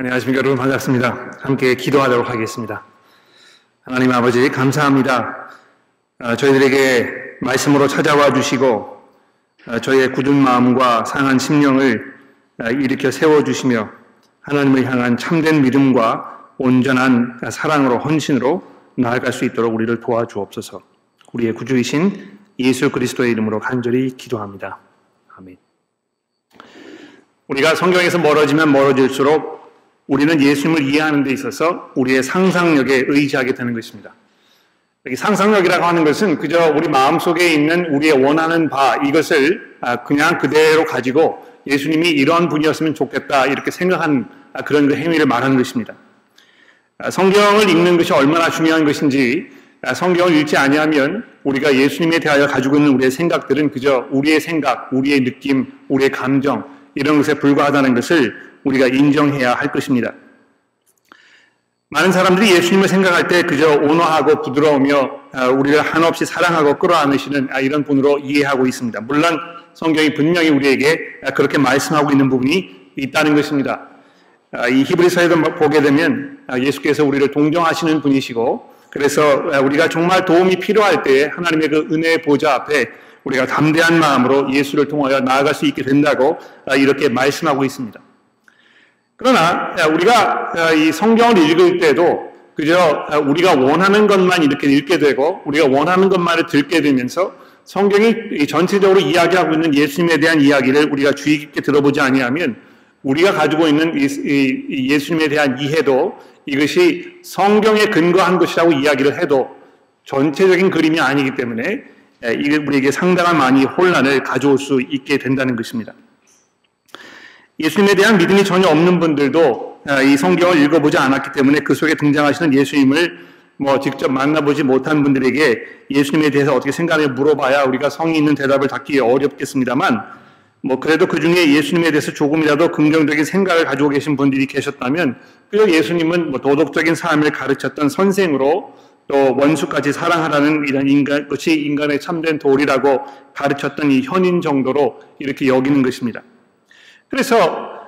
안녕하십니까 여러분 반갑습니다. 함께 기도하도록 하겠습니다. 하나님 아버지 감사합니다. 어, 저희들에게 말씀으로 찾아와 주시고 어, 저희의 굳은 마음과 상한 심령을 어, 일으켜 세워 주시며 하나님을 향한 참된 믿음과 온전한 사랑으로 헌신으로 나아갈 수 있도록 우리를 도와주옵소서. 우리의 구주이신 예수 그리스도의 이름으로 간절히 기도합니다. 아멘. 우리가 성경에서 멀어지면 멀어질수록 우리는 예수님을 이해하는 데 있어서 우리의 상상력에 의지하게 되는 것입니다. 여기 상상력이라고 하는 것은 그저 우리 마음속에 있는 우리의 원하는 바 이것을 아, 그냥 그대로 가지고 예수님이 이런 분이었으면 좋겠다 이렇게 생각한 아, 그런 그 행위를 말하는 것입니다. 아, 성경을 읽는 것이 얼마나 중요한 것인지 성경을 읽지 아니하면 우리가 예수님에 대하여 가지고 있는 우리의 생각들은 그저 우리의 생각, 우리의 느낌, 우리의 감정 이런 것에 불과하다는 것을 우리가 인정해야 할 것입니다. 많은 사람들이 예수님을 생각할 때 그저 온화하고 부드러우며 아, 우리를 한없이 사랑하고 끌어안으시는 아, 이런 분으로 이해하고 있습니다. 물론 성경이 분명히 우리에게 아, 그렇게 말씀하고 있는 부분이 있다는 것입니다. 이 히브리서에도 보게 되면 예수께서 우리를 동정하시는 분이시고 그래서 우리가 정말 도움이 필요할 때 하나님의 그 은혜의 보좌 앞에 우리가 담대한 마음으로 예수를 통하여 나아갈 수 있게 된다고 이렇게 말씀하고 있습니다. 그러나 우리가 이 성경을 읽을 때도 그저 우리가 원하는 것만 이렇게 읽게 되고 우리가 원하는 것만을 듣게 되면서 성경이 전체적으로 이야기하고 있는 예수님에 대한 이야기를 우리가 주의 깊게 들어보지 아니하면 우리가 가지고 있는 예수님에 대한 이해도 이것이 성경에 근거한 것이라고 이야기를 해도 전체적인 그림이 아니기 때문에 우리에게 상당한 많이 혼란을 가져올 수 있게 된다는 것입니다. 예수님에 대한 믿음이 전혀 없는 분들도 아, 이 성경을 읽어보지 않았기 때문에 그 속에 등장하시는 예수님을 뭐 직접 만나보지 못한 분들에게 예수님에 대해서 어떻게 생각을 물어봐야 우리가 성의 있는 대답을 받기 어렵겠습니다만 뭐 그래도 그 중에 예수님에 대해서 조금이라도 긍정적인 생각을 가지고 계신 분들이 계셨다면 그 예수님은 뭐 도덕적인 삶을 가르쳤던 선생으로 또 원수까지 사랑하라는 이런 인간 것이 인간의 참된 도리라고 가르쳤던 이 현인 정도로 이렇게 여기는 것입니다. 그래서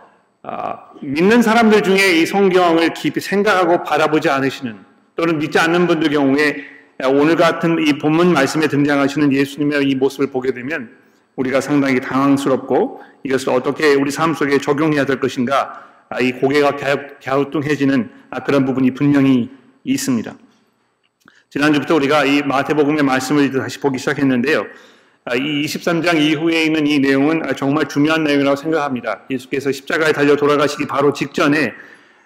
아, 믿는 사람들 중에 이 성경을 깊이 생각하고 바라보지 않으시는 또는 믿지 않는 분들 경우에 오늘 같은 이 본문 말씀에 등장하시는 예수님의 이 모습을 보게 되면 우리가 상당히 당황스럽고 이것을 어떻게 우리 삶 속에 적용해야 될 것인가 아, 이 고개가 갸우뚱해지는 아, 그런 부분이 분명히 있습니다. 지난주부터 우리가 이 마태복음의 말씀을 다시 보기 시작했는데요. 아, 이 23장 이후에 있는 이 내용은 정말 중요한 내용이라고 생각합니다. 예수께서 십자가에 달려 돌아가시기 바로 직전에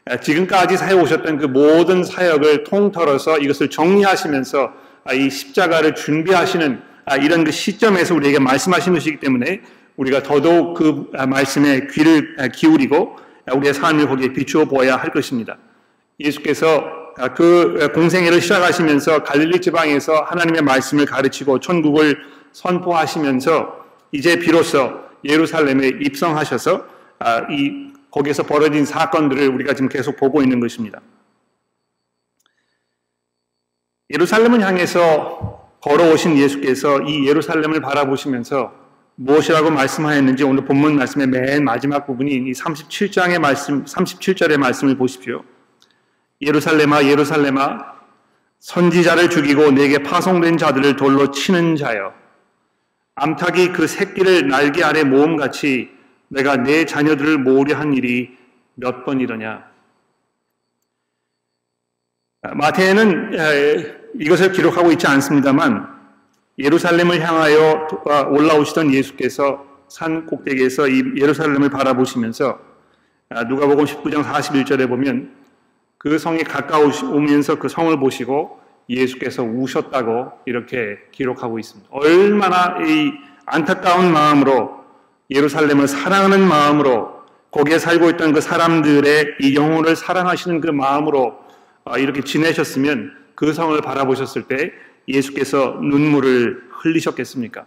아, 지금까지 사해오셨던 그 모든 사역을 통틀어서 이것을 정리하시면서 아, 이 십자가를 준비하시는 이런 그 시점에서 우리에게 말씀하시는 것이기 때문에 우리가 더더욱 그 말씀에 귀를 기울이고 우리의 삶을 거기에 비추어 보아야 할 것입니다. 예수께서 그 공생애를 시작하시면서 갈릴리 지방에서 하나님의 말씀을 가르치고 천국을 선포하시면서 이제 비로소 예루살렘에 입성하셔서 아, 이 거기에서 벌어진 사건들을 우리가 지금 계속 보고 있는 것입니다. 예루살렘을 향해서 걸어오신 예수께서 이 예루살렘을 바라보시면서 무엇이라고 말씀하였는지 오늘 본문 말씀의 맨 마지막 부분인 이 37장의 말씀, 37절의 말씀을 보십시오. 예루살렘아, 예루살렘아, 선지자를 죽이고 내게 파송된 자들을 돌로 치는 자여. 암탉이 그 새끼를 날개 아래 모음같이 내가 내 자녀들을 모으려 한 일이 몇 번이더냐. 마태는 이것을 기록하고 있지 않습니다만 예루살렘을 향하여 올라오시던 예수께서 산 꼭대기에서 이 예루살렘을 바라보시면서 아, 누가복음 19장 41절에 보면 그 성이 가까우면서 그 성을 보시고 예수께서 우셨다고 이렇게 기록하고 있습니다. 얼마나 이 안타까운 마음으로 예루살렘을 사랑하는 마음으로 거기에 살고 있던 그 사람들의 이 영혼을 사랑하시는 그 마음으로 아, 이렇게 지내셨으면 그 성을 바라보셨을 때 예수께서 눈물을 흘리셨겠습니까?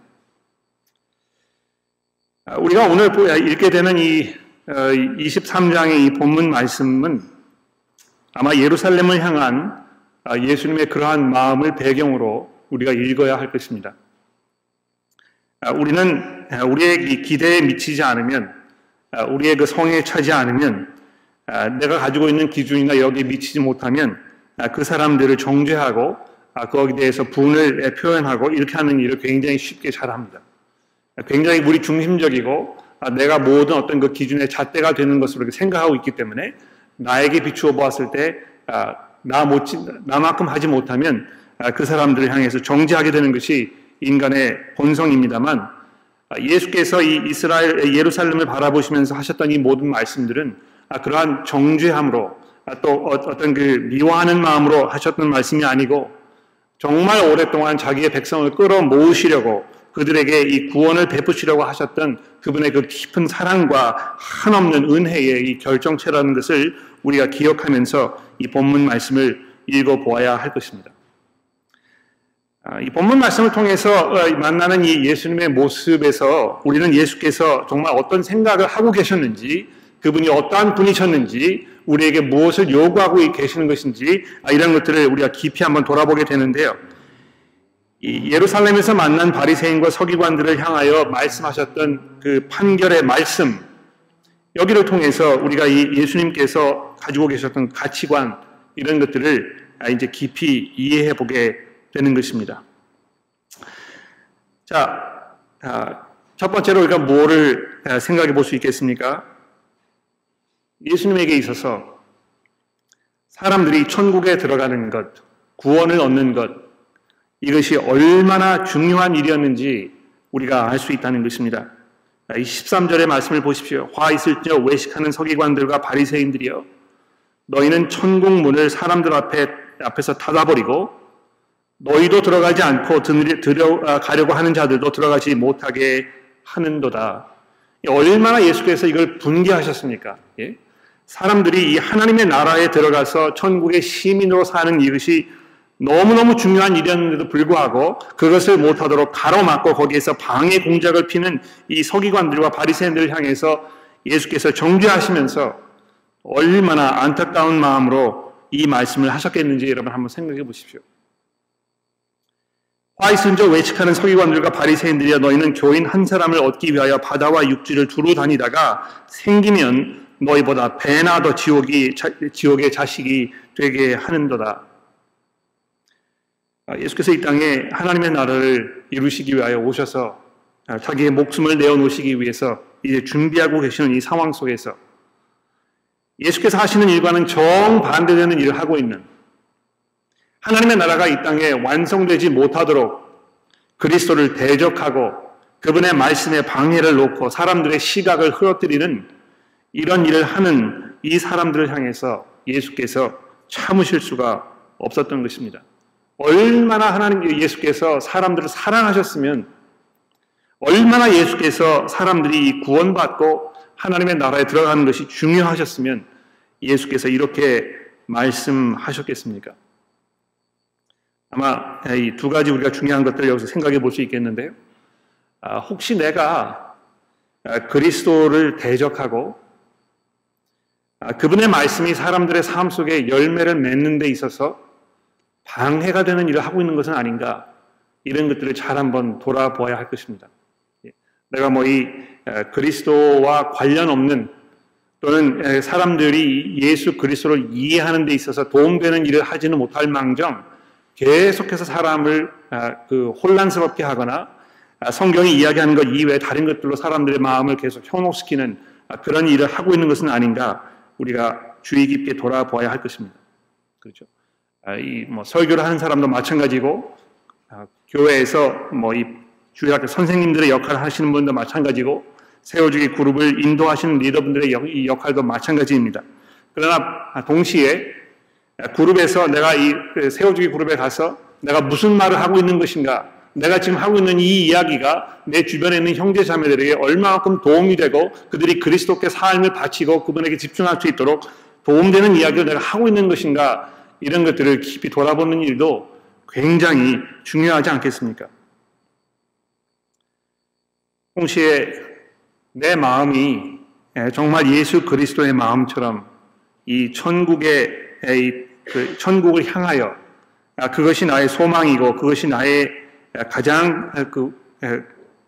아, 우리가 오늘 읽게 되는 이 23장의 어, 이 본문 말씀은 아마 예루살렘을 향한 아, 예수님의 그러한 마음을 배경으로 우리가 읽어야 할 것입니다. 아, 우리는 우리의 기대에 미치지 않으면, 우리의 그 성에 차지 않으면, 내가 가지고 있는 기준이나 여기에 미치지 못하면 그 사람들을 정죄하고 거기에 대해서 분을 표현하고 이렇게 하는 일을 굉장히 쉽게 잘합니다. 굉장히 우리 중심적이고 내가 모든 어떤 그 기준의 잣대가 되는 것으로 생각하고 있기 때문에 나에게 비추어 보았을 때 나 못, 나만큼 하지 못하면 그 사람들을 향해서 정죄하게 되는 것이 인간의 본성입니다만 예수께서 이 이스라엘 예루살렘을 바라보시면서 하셨던 이 모든 말씀들은 그러한 정죄함으로 또 어, 어떤 그 미워하는 마음으로 하셨던 말씀이 아니고 정말 오랫동안 자기의 백성을 끌어모으시려고 그들에게 이 구원을 베푸시려고 하셨던 그분의 그 깊은 사랑과 한없는 은혜의 이 결정체라는 것을 우리가 기억하면서 이 본문 말씀을 읽어 보아야 할 것입니다. 아, 이 본문 말씀을 통해서 어, 만나는 이 예수님의 모습에서 우리는 예수께서 정말 어떤 생각을 하고 계셨는지, 그분이 어떠한 분이셨는지, 우리에게 무엇을 요구하고 계시는 것인지, 아, 이런 것들을 우리가 깊이 한번 돌아보게 되는데요. 예루살렘에서 만난 바리새인과 서기관들을 향하여 말씀하셨던 그 판결의 말씀, 여기를 통해서 우리가 이 예수님께서 가지고 계셨던 가치관, 이런 것들을 아, 이제 깊이 이해해 보게 되는 것입니다. 자, 아, 첫 번째로 우리가 뭐를 아, 생각해 볼 수 있겠습니까? 예수님에게 있어서 사람들이 천국에 들어가는 것, 구원을 얻는 것, 이것이 얼마나 중요한 일이었는지 우리가 알 수 있다는 것입니다. 이 13절의 말씀을 보십시오. 화 있을지어 외식하는 서기관들과 바리새인들이여 너희는 천국 문을 사람들 앞에 앞에서 닫아버리고 너희도 들어가지 않고 들어가려고 아, 하는 자들도 들어가지 못하게 하는도다. 얼마나 예수께서 이걸 분개하셨습니까? 예? 사람들이 이 하나님의 나라에 들어가서 천국의 시민으로 사는 이것이 너무너무 중요한 일이었는데도 불구하고 그것을 못하도록 가로막고 거기에서 방해 공작을 피는 이 서기관들과 바리새인들을 향해서 예수께서 정죄하시면서 얼마나 안타까운 마음으로 이 말씀을 하셨겠는지 여러분 한번 생각해 보십시오. 화이순저 외식하는 서기관들과 바리새인들이여 너희는 교인 한 사람을 얻기 위하여 바다와 육지를 두루 다니다가 생기면 너희보다 배나 더 지옥이 지옥의 자식이 되게 하는도다. 아, 예수께서 이 땅에 하나님의 나라를 이루시기 위하여 오셔서 아, 자기의 목숨을 내어놓으시기 위해서 이제 준비하고 계시는 이 상황 속에서 예수께서 하시는 일과는 정반대되는 일을 하고 있는 하나님의 나라가 이 땅에 완성되지 못하도록 그리스도를 대적하고 그분의 말씀에 방해를 놓고 사람들의 시각을 흐려뜨리는 이런 일을 하는 이 사람들을 향해서 예수께서 참으실 수가 없었던 것입니다. 얼마나 하나님 예수께서 사람들을 사랑하셨으면 얼마나 예수께서 사람들이 구원받고 하나님의 나라에 들어가는 것이 중요하셨으면 예수께서 이렇게 말씀하셨겠습니까? 아마 이 두 가지 우리가 중요한 것들을 여기서 생각해 볼 수 있겠는데요. 아, 혹시 내가 아, 그리스도를 대적하고 아, 그분의 말씀이 사람들의 삶 속에 열매를 맺는 데 있어서 방해가 되는 일을 하고 있는 것은 아닌가 이런 것들을 잘 한번 돌아보아야 할 것입니다. 예. 내가 뭐 이 그리스도와 관련 없는 또는 사람들이 예수 그리스도를 이해하는 데 있어서 도움되는 일을 하지는 못할 망정 계속해서 사람을 아, 그 혼란스럽게 하거나 아, 성경이 이야기하는 것 이외에 다른 것들로 사람들의 마음을 계속 현혹시키는 아, 그런 일을 하고 있는 것은 아닌가 우리가 주의 깊게 돌아보아야 할 것입니다. 그렇죠. 이 뭐 설교를 하는 사람도 마찬가지고 교회에서 뭐 이 주일학교 선생님들의 역할을 하시는 분도 마찬가지고 세워주기 그룹을 인도하시는 리더분들의 역할도 마찬가지입니다. 그러나 동시에 그룹에서 내가 이 세워주기 그룹에 가서 내가 무슨 말을 하고 있는 것인가? 내가 지금 하고 있는 이 이야기가 내 주변에 있는 형제 자매들에게 얼마만큼 도움이 되고 그들이 그리스도께 삶을 바치고 그분에게 집중할 수 있도록 도움되는 이야기를 내가 하고 있는 것인가? 이런 것들을 깊이 돌아보는 일도 굉장히 중요하지 않겠습니까? 동시에 내 마음이 정말 예수 그리스도의 마음처럼 이 천국의 그 천국을 향하여 아, 그것이 나의 소망이고 그것이 나의 가장 그,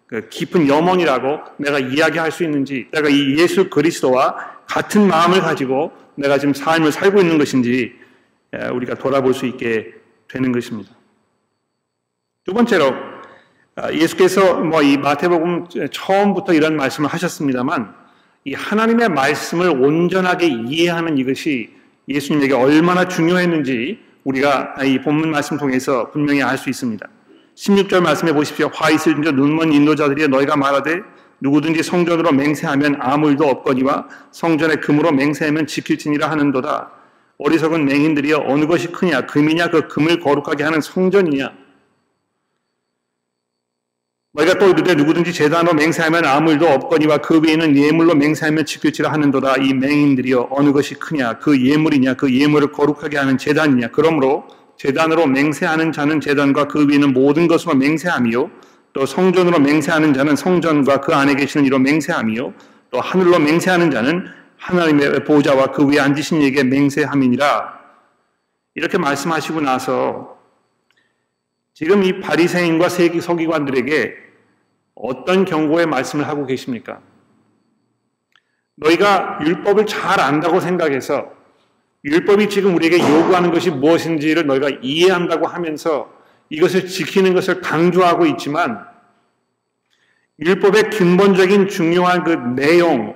그 깊은 염원이라고 내가 이야기할 수 있는지 내가 이 예수 그리스도와 같은 마음을 가지고 내가 지금 삶을 살고 있는 것인지 우리가 돌아볼 수 있게 되는 것입니다. 두 번째로 아, 예수께서 뭐 이 마태복음 처음부터 이런 말씀을 하셨습니다만 이 하나님의 말씀을 온전하게 이해하는 이것이 예수님에게 얼마나 중요했는지 우리가 이 본문 말씀 통해서 분명히 알 수 있습니다. 16절 말씀해 보십시오. 화 있을 줄 눈먼 인도자들이 너희가 말하되 누구든지 성전으로 맹세하면 아무 일도 없거니와 성전에 금으로 맹세하면 지킬지니라 하는도다. 어리석은 맹인들이여 어느 것이 크냐? 금이냐? 그 금을 거룩하게 하는 성전이냐? 너희가 또 이르되 누구든지 재단으로 맹세하면 아무 일도 없거니와 그 외에는 예물로 맹세하면 지킬지라 하는도다. 이 맹인들이여 어느 것이 크냐? 그 예물이냐? 그 예물을 거룩하게 하는 재단이냐? 그러므로 재단으로 맹세하는 자는 재단과 그 위에는 모든 것으로 맹세하며 또 성전으로 맹세하는 자는 성전과 그 안에 계시는 이로 맹세하며 또 하늘로 맹세하는 자는 하나님의 보좌와 그 위에 앉으신 이에게 맹세함이니라 이렇게 말씀하시고 나서 지금 이 바리새인과 세기 서기관들에게 어떤 경고의 말씀을 하고 계십니까? 너희가 율법을 잘 안다고 생각해서 율법이 지금 우리에게 요구하는 것이 무엇인지를 너희가 이해한다고 하면서 이것을 지키는 것을 강조하고 있지만 율법의 근본적인 중요한 그 내용,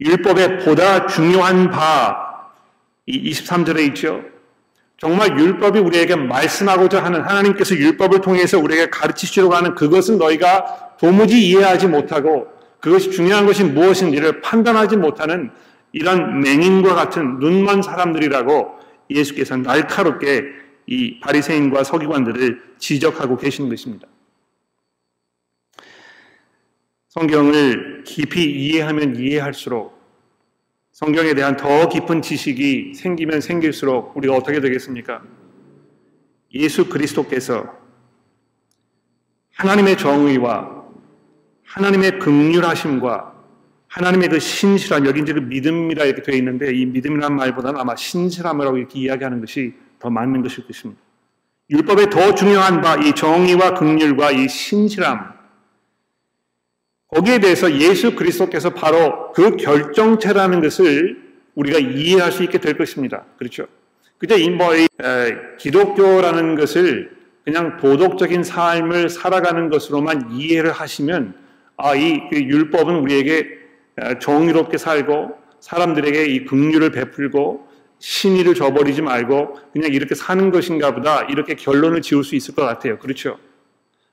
율법의 보다 중요한 바, 이 23절에 있죠. 정말 율법이 우리에게 말씀하고자 하는 하나님께서 율법을 통해서 우리에게 가르치시려고 하는 그것은 너희가 도무지 이해하지 못하고 그것이 중요한 것이 무엇인지를 판단하지 못하는 이런 맹인과 같은 눈먼 사람들이라고 예수께서 날카롭게 이 바리새인과 서기관들을 지적하고 계시는 것입니다. 성경을 깊이 이해하면 이해할수록 성경에 대한 더 깊은 지식이 생기면 생길수록 우리가 어떻게 되겠습니까? 예수 그리스도께서 하나님의 정의와 하나님의 극률하심과 하나님의 그 신실함, 여기 이제 그 믿음이라 이렇게 되어 있는데 이 믿음이란 말보다는 아마 신실함이라고 이렇게 이야기하는 것이 더 맞는 것일 것입니다. 율법의 더 중요한 바, 이 정의와 극률과 이 신실함, 거기에 대해서 예수 그리스도께서 바로 그 결정체라는 것을 우리가 이해할 수 있게 될 것입니다. 그렇죠? 그저 이뭐 기독교라는 것을 그냥 도덕적인 삶을 살아가는 것으로만 이해를 하시면 아, 이그 율법은 우리에게 정의롭게 살고 사람들에게 이 긍휼을 베풀고 신의를 저버리지 말고 그냥 이렇게 사는 것인가 보다 이렇게 결론을 지을 수 있을 것 같아요. 그렇죠?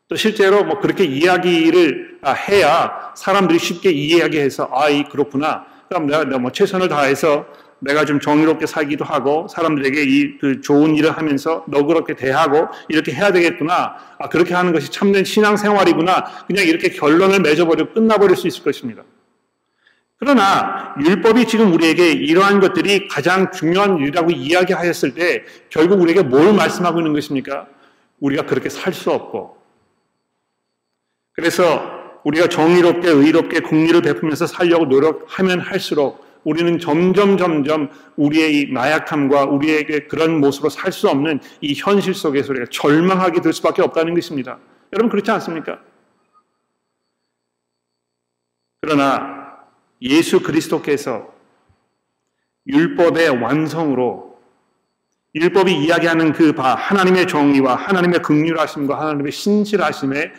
또 실제로 뭐 그렇게 이야기를 아, 해야 사람들이 쉽게 이해하게 해서 아, 이 그렇구나. 그럼 내가, 뭐 최선을 다해서 내가 좀 정의롭게 살기도 하고 사람들에게 이 그 좋은 일을 하면서 너그럽게 대하고 이렇게 해야 되겠구나. 아, 그렇게 하는 것이 참된 신앙생활이구나. 그냥 이렇게 결론을 맺어버리고 끝나버릴 수 있을 것입니다. 그러나 율법이 지금 우리에게 이러한 것들이 가장 중요한 일이라고 이야기하였을 때 결국 우리에게 뭘 말씀하고 있는 것입니까? 우리가 그렇게 살 수 없고 그래서 우리가 정의롭게 의롭게 국리를 베풀면서 살려고 노력하면 할수록 우리는 점점 점점 우리의 이 나약함과 우리에게 그런 모습으로 살 수 없는 이 현실 속에서 우리가 절망하게 될 수밖에 없다는 것입니다. 여러분 그렇지 않습니까? 그러나 예수 그리스도께서 율법의 완성으로 율법이 이야기하는 그 바 하나님의 정의와 하나님의 극률하심과 하나님의 신실하심에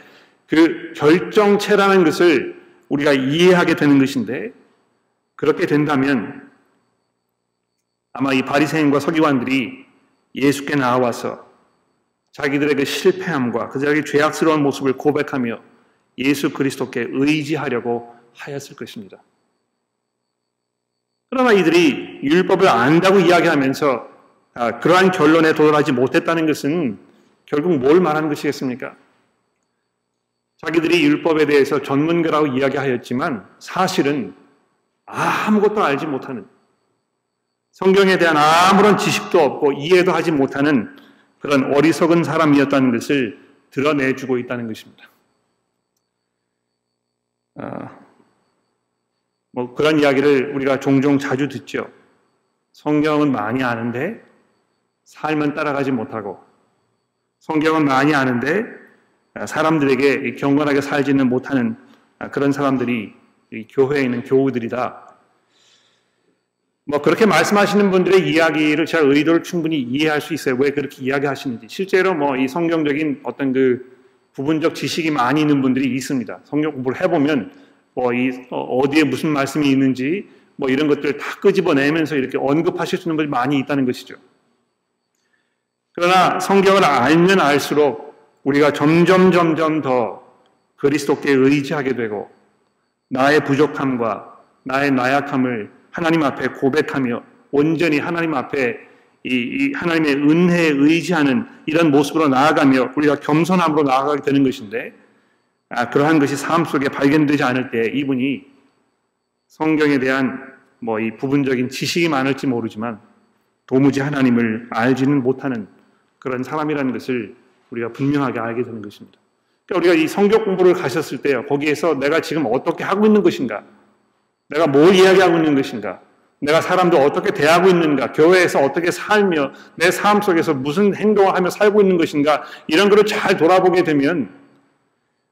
그 결정체라는 것을 우리가 이해하게 되는 것인데 그렇게 된다면 아마 이 바리새인과 서기관들이 예수께 나와서 자기들의 그 실패함과 그 자기 죄악스러운 모습을 고백하며 예수 그리스도께 의지하려고 하였을 것입니다. 그러나 이들이 율법을 안다고 이야기하면서 아, 그러한 결론에 도달하지 못했다는 것은 결국 뭘 말하는 것이겠습니까? 자기들이 율법에 대해서 전문가라고 이야기하였지만 사실은 아무것도 알지 못하는 성경에 대한 아무런 지식도 없고 이해도 하지 못하는 그런 어리석은 사람이었다는 것을 드러내주고 있다는 것입니다. 아, 뭐 그런 이야기를 우리가 종종 자주 듣죠. 성경은 많이 아는데 삶은 따라가지 못하고 성경은 많이 아는데 사람들에게 경건하게 살지는 못하는 그런 사람들이 교회에 있는 교우들이다. 뭐 그렇게 말씀하시는 분들의 이야기를 제가 의도를 충분히 이해할 수 있어요. 왜 그렇게 이야기하시는지. 실제로 뭐 이 성경적인 어떤 그 부분적 지식이 많이 있는 분들이 있습니다. 성경 공부를 해보면 뭐 이 어, 어디에 무슨 말씀이 있는지 뭐 이런 것들을 다 끄집어내면서 이렇게 언급하실 수 있는 분이 많이 있다는 것이죠. 그러나 성경을 알면 알수록 우리가 점점 점점 더 그리스도께 의지하게 되고 나의 부족함과 나의 나약함을 하나님 앞에 고백하며 온전히 하나님 앞에 이, 이 하나님의 은혜에 의지하는 이런 모습으로 나아가며 우리가 겸손함으로 나아가게 되는 것인데 아, 그러한 것이 삶 속에 발견되지 않을 때 이분이 성경에 대한 뭐 이 부분적인 지식이 많을지 모르지만 도무지 하나님을 알지는 못하는 그런 사람이라는 것을 우리가 분명하게 알게 되는 것입니다. 그러니까 우리가 이 성경 공부를 가셨을 때요, 거기에서 내가 지금 어떻게 하고 있는 것인가, 내가 뭘 이야기하고 있는 것인가, 내가 사람들 어떻게 대하고 있는가, 교회에서 어떻게 살며 내 삶 속에서 무슨 행동을 하며 살고 있는 것인가, 이런 것을 잘 돌아보게 되면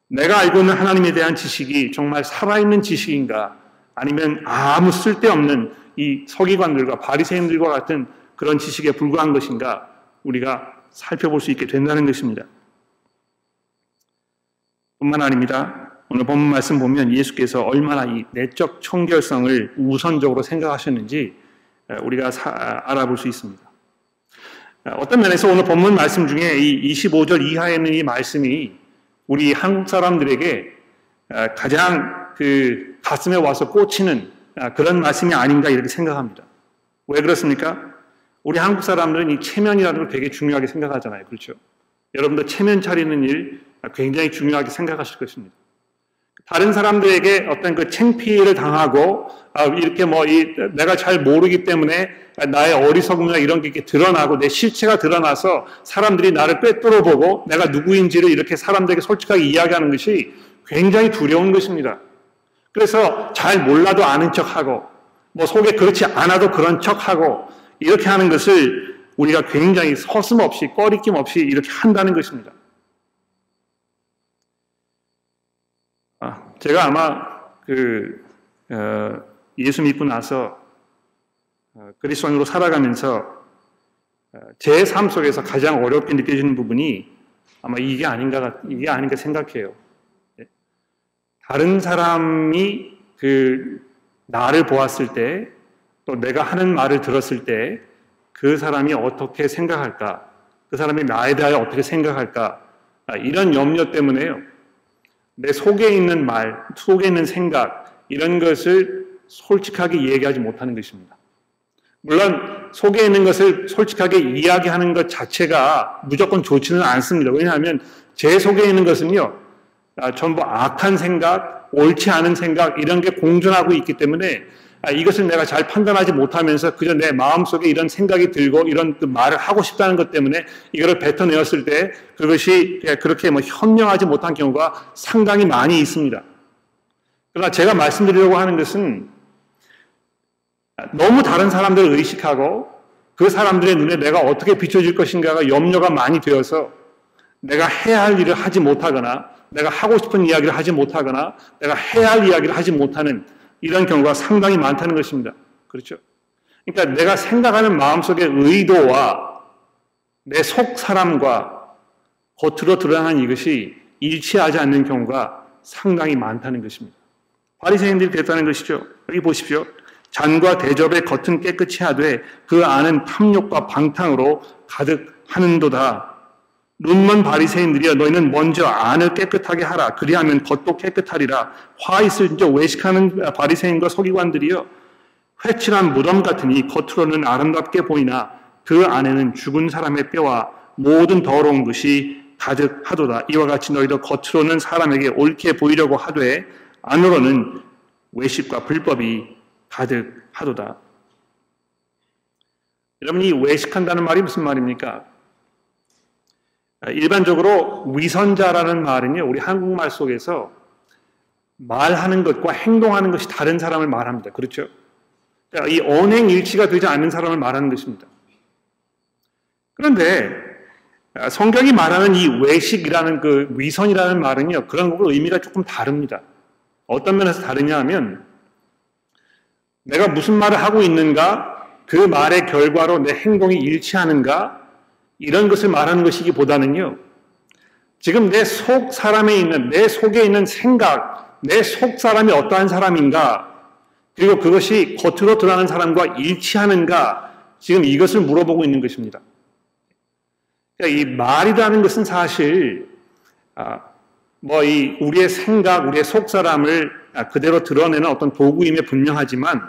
내가 알고 있는 하나님에 대한 지식이 정말 살아있는 지식인가, 아니면 아무 쓸데없는 이 서기관들과 바리새인들과 같은 그런 지식에 불과한 것인가, 우리가 살펴볼 수 있게 된다는 것입니다. 뿐만 아닙니다. 오늘 본문 말씀 보면 예수께서 얼마나 이 내적 청결성을 우선적으로 생각하셨는지 우리가 알아볼 수 있습니다. 어떤 면에서 오늘 본문 말씀 중에 이 25절 이하에 있는 이 말씀이 우리 한국 사람들에게 가장 그 가슴에 와서 꽂히는 그런 말씀이 아닌가 이렇게 생각합니다. 왜 그렇습니까? 우리 한국 사람들은 이 체면이라는 걸 되게 중요하게 생각하잖아요. 그렇죠? 여러분도 체면 차리는 일 굉장히 중요하게 생각하실 것입니다. 다른 사람들에게 어떤 그 챙피를 당하고 아, 이렇게 뭐 이, 내가 잘 모르기 때문에 나의 어리석음이나 이런 게 이렇게 드러나고 내 실체가 드러나서 사람들이 나를 꿰뚫어 보고 내가 누구인지를 이렇게 사람들에게 솔직하게 이야기하는 것이 굉장히 두려운 것입니다. 그래서 잘 몰라도 아는 척하고 뭐 속에 그렇지 않아도 그런 척하고 이렇게 하는 것을 우리가 굉장히 서슴없이 꺼리낌 없이 이렇게 한다는 것입니다. 아, 제가 아마 그 어, 예수 믿고 나서 어, 그리스도인으로 살아가면서 어, 제삶 속에서 가장 어렵게 느껴지는 부분이 아마 이게 아닌가 이게 아닌가 생각해요. 예? 다른 사람이 그 나를 보았을 때 또 내가 하는 말을 들었을 때 그 사람이 어떻게 생각할까? 그 사람이 나에 대하여 어떻게 생각할까? 아, 이런 염려 때문에요. 내 속에 있는 말, 속에 있는 생각, 이런 것을 솔직하게 얘기하지 못하는 것입니다. 물론 속에 있는 것을 솔직하게 이야기하는 것 자체가 무조건 좋지는 않습니다. 왜냐하면 제 속에 있는 것은요, 아, 전부 악한 생각, 옳지 않은 생각, 이런 게 공존하고 있기 때문에 아, 이것을 내가 잘 판단하지 못하면서 그저 내 마음속에 이런 생각이 들고 이런 그 말을 하고 싶다는 것 때문에 이거를 뱉어내었을 때 그것이 그렇게 뭐 현명하지 못한 경우가 상당히 많이 있습니다. 그러나 제가 말씀드리려고 하는 것은 너무 다른 사람들을 의식하고 그 사람들의 눈에 내가 어떻게 비춰질 것인가가 염려가 많이 되어서 내가 해야 할 일을 하지 못하거나 내가 하고 싶은 이야기를 하지 못하거나 내가 해야 할 이야기를 하지 못하는 이런 경우가 상당히 많다는 것입니다. 그렇죠? 그러니까 내가 생각하는 마음속의 의도와 내 속 사람과 겉으로 드러나는 이것이 일치하지 않는 경우가 상당히 많다는 것입니다. 바리새인들이 그랬다는 것이죠. 여기 보십시오. 잔과 대접의 겉은 깨끗이 하되 그 안은 탐욕과 방탕으로 가득 하는도다. 눈먼 바리새인들이여 너희는 먼저 안을 깨끗하게 하라. 그리하면 겉도 깨끗하리라. 화 있을 저 외식하는 바리새인과 서기관들이여 회칠한 무덤 같으니 겉으로는 아름답게 보이나 그 안에는 죽은 사람의 뼈와 모든 더러운 것이 가득하도다. 이와 같이 너희도 겉으로는 사람에게 옳게 보이려고 하되 안으로는 외식과 불법이 가득하도다. 여러분 이 외식한다는 말이 무슨 말입니까? 일반적으로 위선자라는 말은요, 우리 한국말 속에서 말하는 것과 행동하는 것이 다른 사람을 말합니다. 그렇죠? 이 언행 일치가 되지 않는 사람을 말하는 것입니다. 그런데 성경이 말하는 이 외식이라는 그 위선이라는 말은요, 그런 거고 의미가 조금 다릅니다. 어떤 면에서 다르냐 하면 내가 무슨 말을 하고 있는가, 그 말의 결과로 내 행동이 일치하는가, 이런 것을 말하는 것이기보다는요, 지금 내 속 사람에 있는, 내 속에 있는 생각, 내 속 사람이 어떠한 사람인가, 그리고 그것이 겉으로 드러나는 사람과 일치하는가, 지금 이것을 물어보고 있는 것입니다. 그러니까 이 말이라는 것은 사실, 아, 뭐, 이, 우리의 생각, 우리의 속 사람을 그대로 드러내는 어떤 도구임에 분명하지만,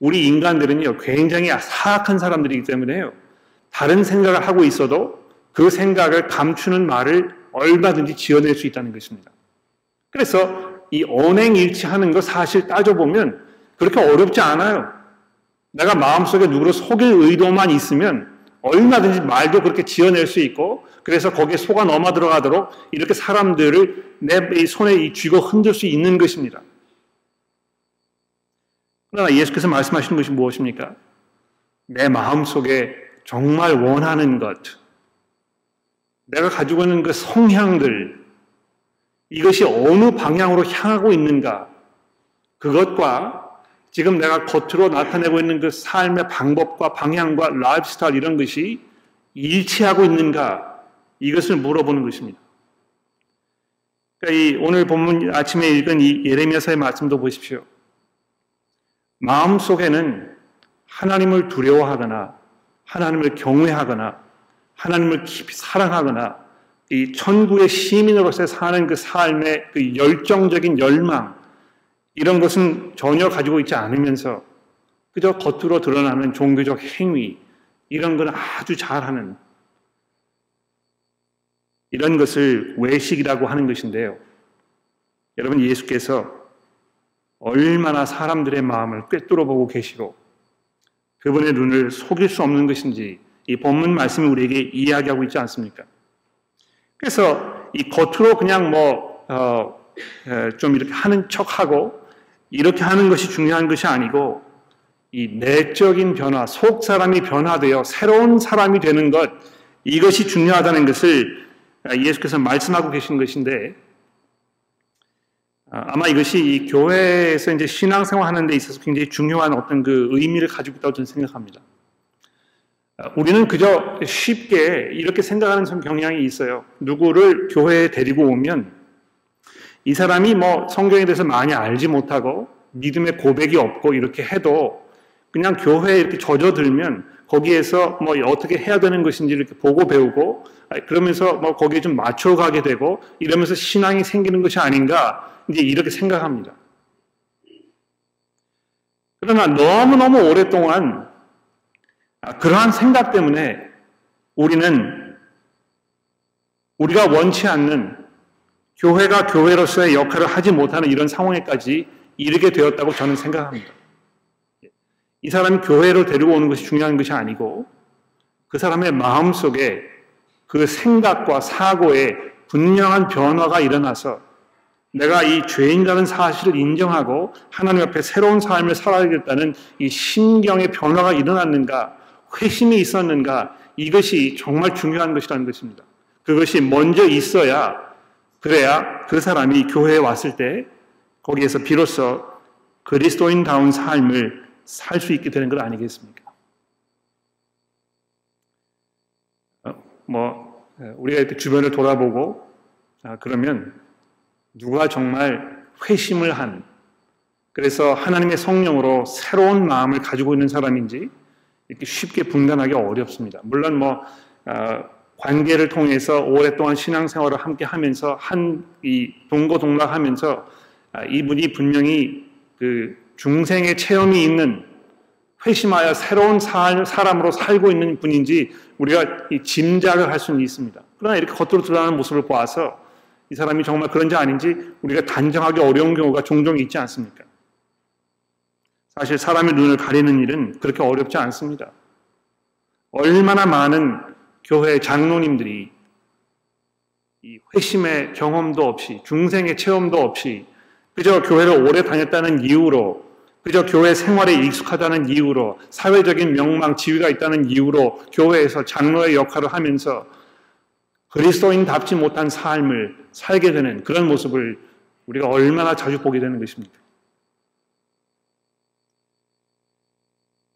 우리 인간들은요, 굉장히 사악한 사람들이기 때문에요. 다른 생각을 하고 있어도 그 생각을 감추는 말을 얼마든지 지어낼 수 있다는 것입니다. 그래서 이 언행일치하는 거 사실 따져보면 그렇게 어렵지 않아요. 내가 마음속에 누구를 속일 의도만 있으면 얼마든지 말도 그렇게 지어낼 수 있고 그래서 거기에 속아 넘어 들어가도록 이렇게 사람들을 내 손에 쥐고 흔들 수 있는 것입니다. 그러나 예수께서 말씀하시는 것이 무엇입니까? 내 마음속에 정말 원하는 것, 내가 가지고 있는 그 성향들, 이것이 어느 방향으로 향하고 있는가, 그것과 지금 내가 겉으로 나타내고 있는 그 삶의 방법과 방향과 라이프 스타일 이런 것이 일치하고 있는가, 이것을 물어보는 것입니다. 그러니까 이 오늘 본문 아침에 읽은 이 예레미야서의 말씀도 보십시오. 마음 속에는 하나님을 두려워하거나 하나님을 경외하거나 하나님을 깊이 사랑하거나 이 천국의 시민으로서 사는 그 삶의 그 열정적인 열망 이런 것은 전혀 가지고 있지 않으면서 그저 겉으로 드러나는 종교적 행위 이런 걸 아주 잘하는 이런 것을 외식이라고 하는 것인데요. 여러분 예수께서 얼마나 사람들의 마음을 꿰뚫어 보고 계시고 그분의 눈을 속일 수 없는 것인지 이 본문 말씀이 우리에게 이야기하고 있지 않습니까? 그래서 이 겉으로 그냥 뭐, 어, 좀 이렇게 하는 척하고 이렇게 하는 것이 중요한 것이 아니고 이 내적인 변화, 속 사람이 변화되어 새로운 사람이 되는 것, 이것이 중요하다는 것을 예수께서 말씀하고 계신 것인데 아마 이것이 이 교회에서 이제 신앙생활 하는 데 있어서 굉장히 중요한 어떤 그 의미를 가지고 있다고 저는 생각합니다. 우리는 그저 쉽게 이렇게 생각하는 경향이 있어요. 누구를 교회에 데리고 오면 이 사람이 뭐 성경에 대해서 많이 알지 못하고 믿음의 고백이 없고 이렇게 해도 그냥 교회에 이렇게 젖어들면 거기에서 뭐 어떻게 해야 되는 것인지 이렇게 보고 배우고 그러면서 뭐 거기에 좀 맞춰가게 되고 이러면서 신앙이 생기는 것이 아닌가 이제 이렇게 생각합니다. 그러나 너무너무 오랫동안 아, 그러한 생각 때문에 우리는 우리가 원치 않는 교회가 교회로서의 역할을 하지 못하는 이런 상황에까지 이르게 되었다고 저는 생각합니다. 이 사람이 교회로 데리고 오는 것이 중요한 것이 아니고 그 사람의 마음 속에 그 생각과 사고에 분명한 변화가 일어나서 내가 이 죄인이라는 사실을 인정하고 하나님 앞에 새로운 삶을 살아야겠다는 이 신경의 변화가 일어났는가 회심이 있었는가 이것이 정말 중요한 것이라는 것입니다. 그것이 먼저 있어야 그래야 그 사람이 교회에 왔을 때 거기에서 비로소 그리스도인다운 삶을 살 수 있게 되는 것 아니겠습니까? 어, 뭐 우리가 이렇게 주변을 돌아보고 아, 그러면 누가 정말 회심을 한 그래서 하나님의 성령으로 새로운 마음을 가지고 있는 사람인지 이렇게 쉽게 분간하기 어렵습니다. 물론 뭐 어, 관계를 통해서 오랫동안 신앙생활을 함께 하면서 한 이 동거동락하면서 아, 이분이 분명히 그 중생의 체험이 있는 회심하여 새로운 사람으로 살고 있는 분인지 우리가 짐작을 할 수는 있습니다. 그러나 이렇게 겉으로 드러나는 모습을 보아서 이 사람이 정말 그런지 아닌지 우리가 단정하기 어려운 경우가 종종 있지 않습니까? 사실 사람의 눈을 가리는 일은 그렇게 어렵지 않습니다. 얼마나 많은 교회 장로님들이 이 회심의 경험도 없이 중생의 체험도 없이 그저 교회를 오래 다녔다는 이유로 그저 교회 생활에 익숙하다는 이유로 사회적인 명망 지위가 있다는 이유로 교회에서 장로의 역할을 하면서 그리스도인답지 못한 삶을 살게 되는 그런 모습을 우리가 얼마나 자주 보게 되는 것입니까?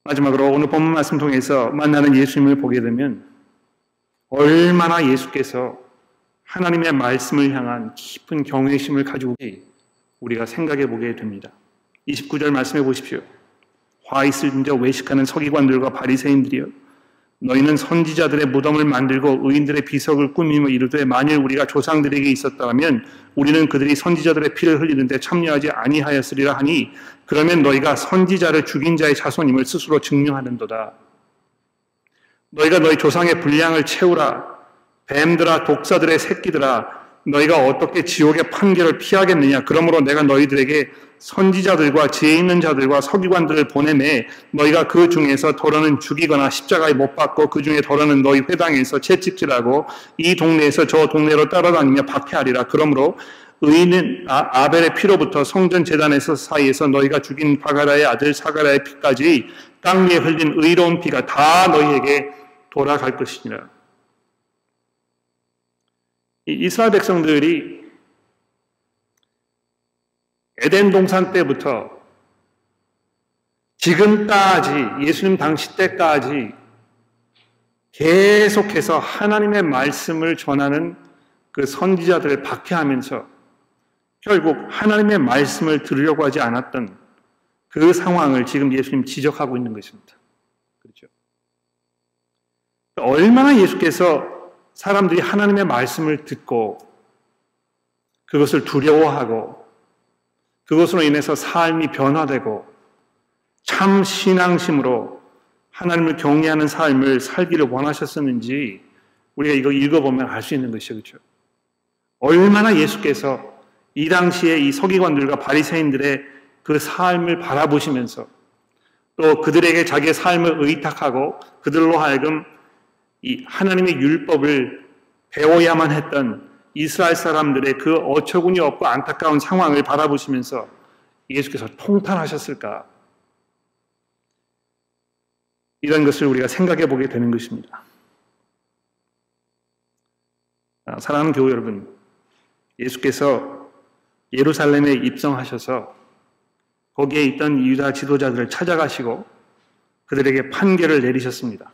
마지막으로 오늘 본문 말씀 통해서 만나는 예수님을 보게 되면 얼마나 예수께서 하나님의 말씀을 향한 깊은 경외심을 가지고 우리가 생각해 보게 됩니다. 29절 말씀해 보십시오. 화 있을 자 외식하는 서기관들과 바리새인들이여 너희는 선지자들의 무덤을 만들고 의인들의 비석을 꾸미며 이르되 만일 우리가 조상들에게 있었다면 우리는 그들이 선지자들의 피를 흘리는데 참여하지 아니하였으리라 하니 그러면 너희가 선지자를 죽인 자의 자손임을 스스로 증명하는도다. 너희가 너희 조상의 분량을 채우라. 뱀들아 독사들의 새끼들아 너희가 어떻게 지옥의 판결을 피하겠느냐? 그러므로 내가 너희들에게 선지자들과 지혜 있는 자들과 서기관들을 보내매 너희가 그 중에서 더러는 죽이거나 십자가에 못 박고 그 중에 더러는 너희 회당에서 채찍질하고 이 동네에서 저 동네로 따라다니며 박해하리라. 그러므로 의인은 아, 벨의 피로부터 성전 재단에서 사이에서 너희가 죽인 바가라의 아들 사가라의 피까지 땅 위에 흘린 의로운 피가 다 너희에게 돌아갈 것이니라. 이스라엘 백성들이 에덴 동산 때부터 지금까지 예수님 당시 때까지 계속해서 하나님의 말씀을 전하는 그 선지자들을 박해하면서 결국 하나님의 말씀을 들으려고 하지 않았던 그 상황을 지금 예수님 지적하고 있는 것입니다. 그렇죠? 얼마나 예수께서 사람들이 하나님의 말씀을 듣고 그것을 두려워하고 그것으로 인해서 삶이 변화되고 참 신앙심으로 하나님을 경외하는 삶을 살기를 원하셨었는지 우리가 이거 읽어보면 알 수 있는 것이죠. 그렇죠? 얼마나 예수께서 이 당시에 이 서기관들과 바리새인들의 그 삶을 바라보시면서 또 그들에게 자기의 삶을 의탁하고 그들로 하여금 이 하나님의 율법을 배워야만 했던 이스라엘 사람들의 그 어처구니 없고 안타까운 상황을 바라보시면서 예수께서 통탄하셨을까? 이런 것을 우리가 생각해 보게 되는 것입니다. 아, 사랑하는 교우 여러분, 예수께서 예루살렘에 입성하셔서 거기에 있던 유다 지도자들을 찾아가시고 그들에게 판결을 내리셨습니다.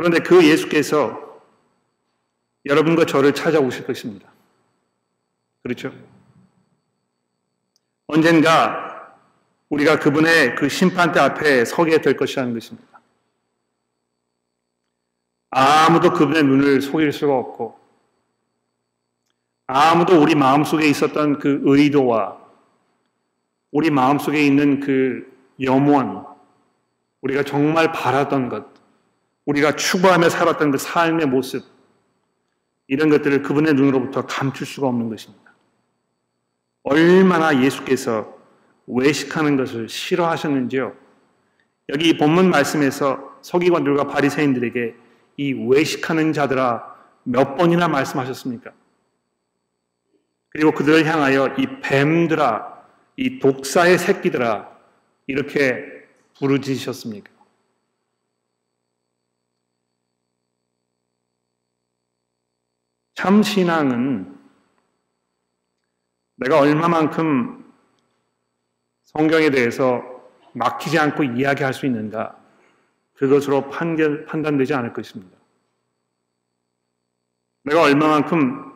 그런데 그 예수께서 여러분과 저를 찾아오실 것입니다. 그렇죠? 언젠가 우리가 그분의 그 심판대 앞에 서게 될 것이라는 것입니다. 아무도 그분의 눈을 속일 수가 없고, 아무도 우리 마음속에 있었던 그 의도와 우리 마음속에 있는 그 염원, 우리가 정말 바라던 것, 우리가 추구하며 살았던 그 삶의 모습, 이런 것들을 그분의 눈으로부터 감출 수가 없는 것입니다. 얼마나 예수께서 외식하는 것을 싫어하셨는지요. 여기 본문 말씀에서 서기관들과 바리새인들에게 이 외식하는 자들아 몇 번이나 말씀하셨습니까? 그리고 그들을 향하여 이 뱀들아, 이 독사의 새끼들아 이렇게 부르짖으셨습니까? 참 신앙은 내가 얼마만큼 성경에 대해서 막히지 않고 이야기할 수 있는가 그것으로 판결, 판단되지 않을 것입니다. 내가 얼마만큼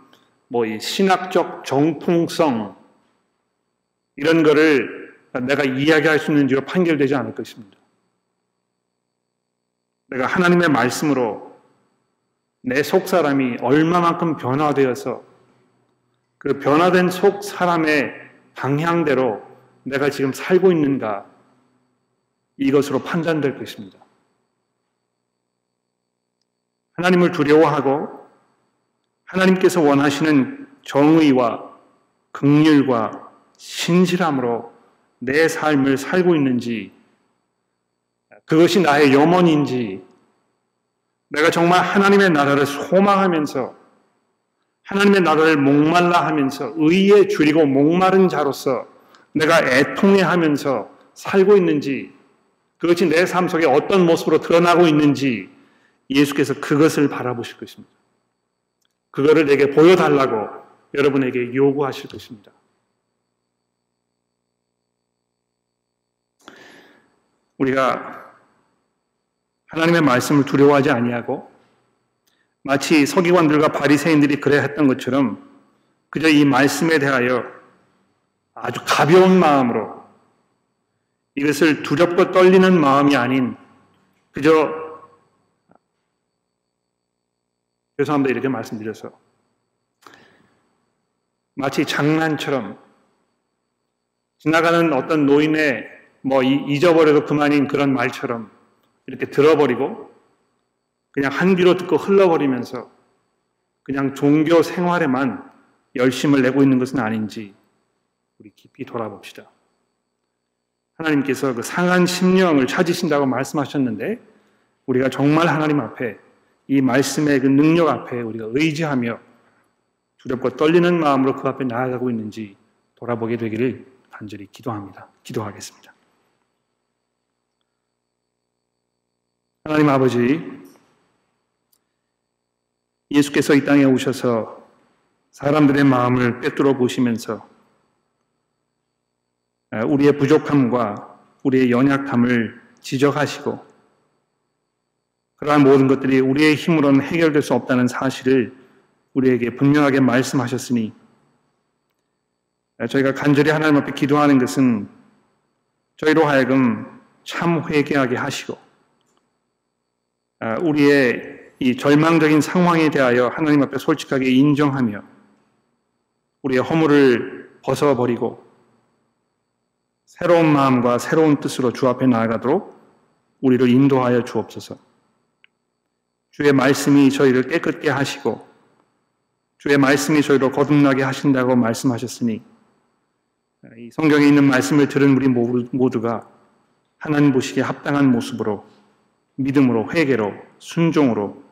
뭐 이 신학적 정통성 이런 거를 내가 이야기할 수 있는지로 판결되지 않을 것입니다. 내가 하나님의 말씀으로 내 속 사람이 얼마만큼 변화되어서 그 변화된 속 사람의 방향대로 내가 지금 살고 있는가 이것으로 판단될 것입니다. 하나님을 두려워하고 하나님께서 원하시는 정의와 극률과 신실함으로 내 삶을 살고 있는지 그것이 나의 염원인지 내가 정말 하나님의 나라를 소망하면서 하나님의 나라를 목말라 하면서 의에 줄이고 목마른 자로서 내가 애통해 하면서 살고 있는지 그것이 내 삶 속에 어떤 모습으로 드러나고 있는지 예수께서 그것을 바라보실 것입니다. 그거를 내게 보여달라고 여러분에게 요구하실 것입니다. 우리가 하나님의 말씀을 두려워하지 아니하고 마치 서기관들과 바리새인들이 그래 했던 것처럼 그저 이 말씀에 대하여 아주 가벼운 마음으로 이것을 두렵고 떨리는 마음이 아닌 그저 죄송합니다 이렇게 말씀드려서 마치 장난처럼 지나가는 어떤 노인의 뭐 잊어버려도 그만인 그런 말처럼 이렇게 들어버리고 그냥 한 귀로 듣고 흘러버리면서 그냥 종교 생활에만 열심을 내고 있는 것은 아닌지 우리 깊이 돌아봅시다. 하나님께서 그 상한 심령을 찾으신다고 말씀하셨는데 우리가 정말 하나님 앞에 이 말씀의 그 능력 앞에 우리가 의지하며 두렵고 떨리는 마음으로 그 앞에 나아가고 있는지 돌아보게 되기를 간절히 기도합니다. 기도하겠습니다. 하나님 아버지, 예수께서 이 땅에 오셔서 사람들의 마음을 꿰뚫어 보시면서 우리의 부족함과 우리의 연약함을 지적하시고 그러한 모든 것들이 우리의 힘으로는 해결될 수 없다는 사실을 우리에게 분명하게 말씀하셨으니 저희가 간절히 하나님 앞에 기도하는 것은 저희로 하여금 참 회개하게 하시고 우리의 이 절망적인 상황에 대하여 하나님 앞에 솔직하게 인정하며 우리의 허물을 벗어버리고 새로운 마음과 새로운 뜻으로 주 앞에 나아가도록 우리를 인도하여 주옵소서. 주의 말씀이 저희를 깨끗게 하시고 주의 말씀이 저희를 거듭나게 하신다고 말씀하셨으니 이 성경에 있는 말씀을 들은 우리 모두가 하나님 보시기에 합당한 모습으로 믿음으로 회개로 순종으로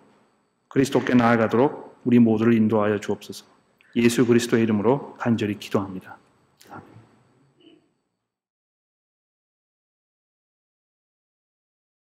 그리스도께 나아가도록 우리 모두를 인도하여 주옵소서. 예수 그리스도의 이름으로 간절히 기도합니다.